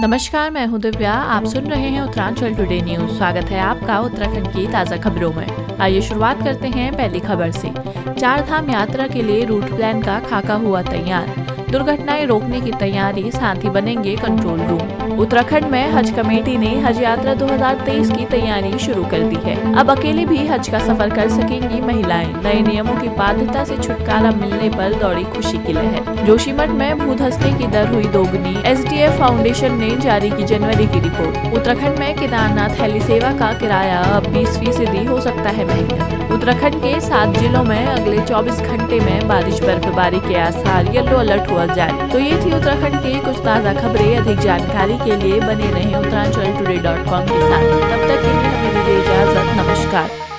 नमस्कार, मैं हूँ दिव्या। आप सुन रहे हैं उत्तरांचल टुडे न्यूज़ स्वागत है आपका उत्तराखंड की ताज़ा खबरों में। आइए शुरुआत करते हैं पहली खबर से। चार धाम यात्रा के लिए रूट प्लान का खाका हुआ तैयार। दुर्घटनाएँ रोकने की तैयारी, साथ ही बनेंगे कंट्रोल रूम उत्तराखंड में हज कमेटी ने हज यात्रा 2023 की तैयारी शुरू कर दी है। अब अकेले भी हज का सफ़र कर सकेंगी महिलाएँ। नए नियमों की बाध्यता से छुटकारा मिलने पर दौड़ी खुशी की लहर। जोशीमठ में भू धसने की दर हुई दोगुनी। एस फाउंडेशन ने जारी की जनवरी की रिपोर्ट। उत्तराखंड में केदारनाथ हेली सेवा का किराया अब बीस फ़ीसदी हो सकता है महँगा। उत्तराखंड के सात जिलों में अगले 24 घंटे में बारिश, बर्फबारी के आसार येलो अलर्ट हुआ जारी। तो ये थी उत्तराखंड की कुछ ताज़ा खबरें। अधिक जानकारी के लिए बने रहे उत्तरांचल टुडे डॉट कॉम के साथ। तब तक के लिए हमें इजाज़त। नमस्कार।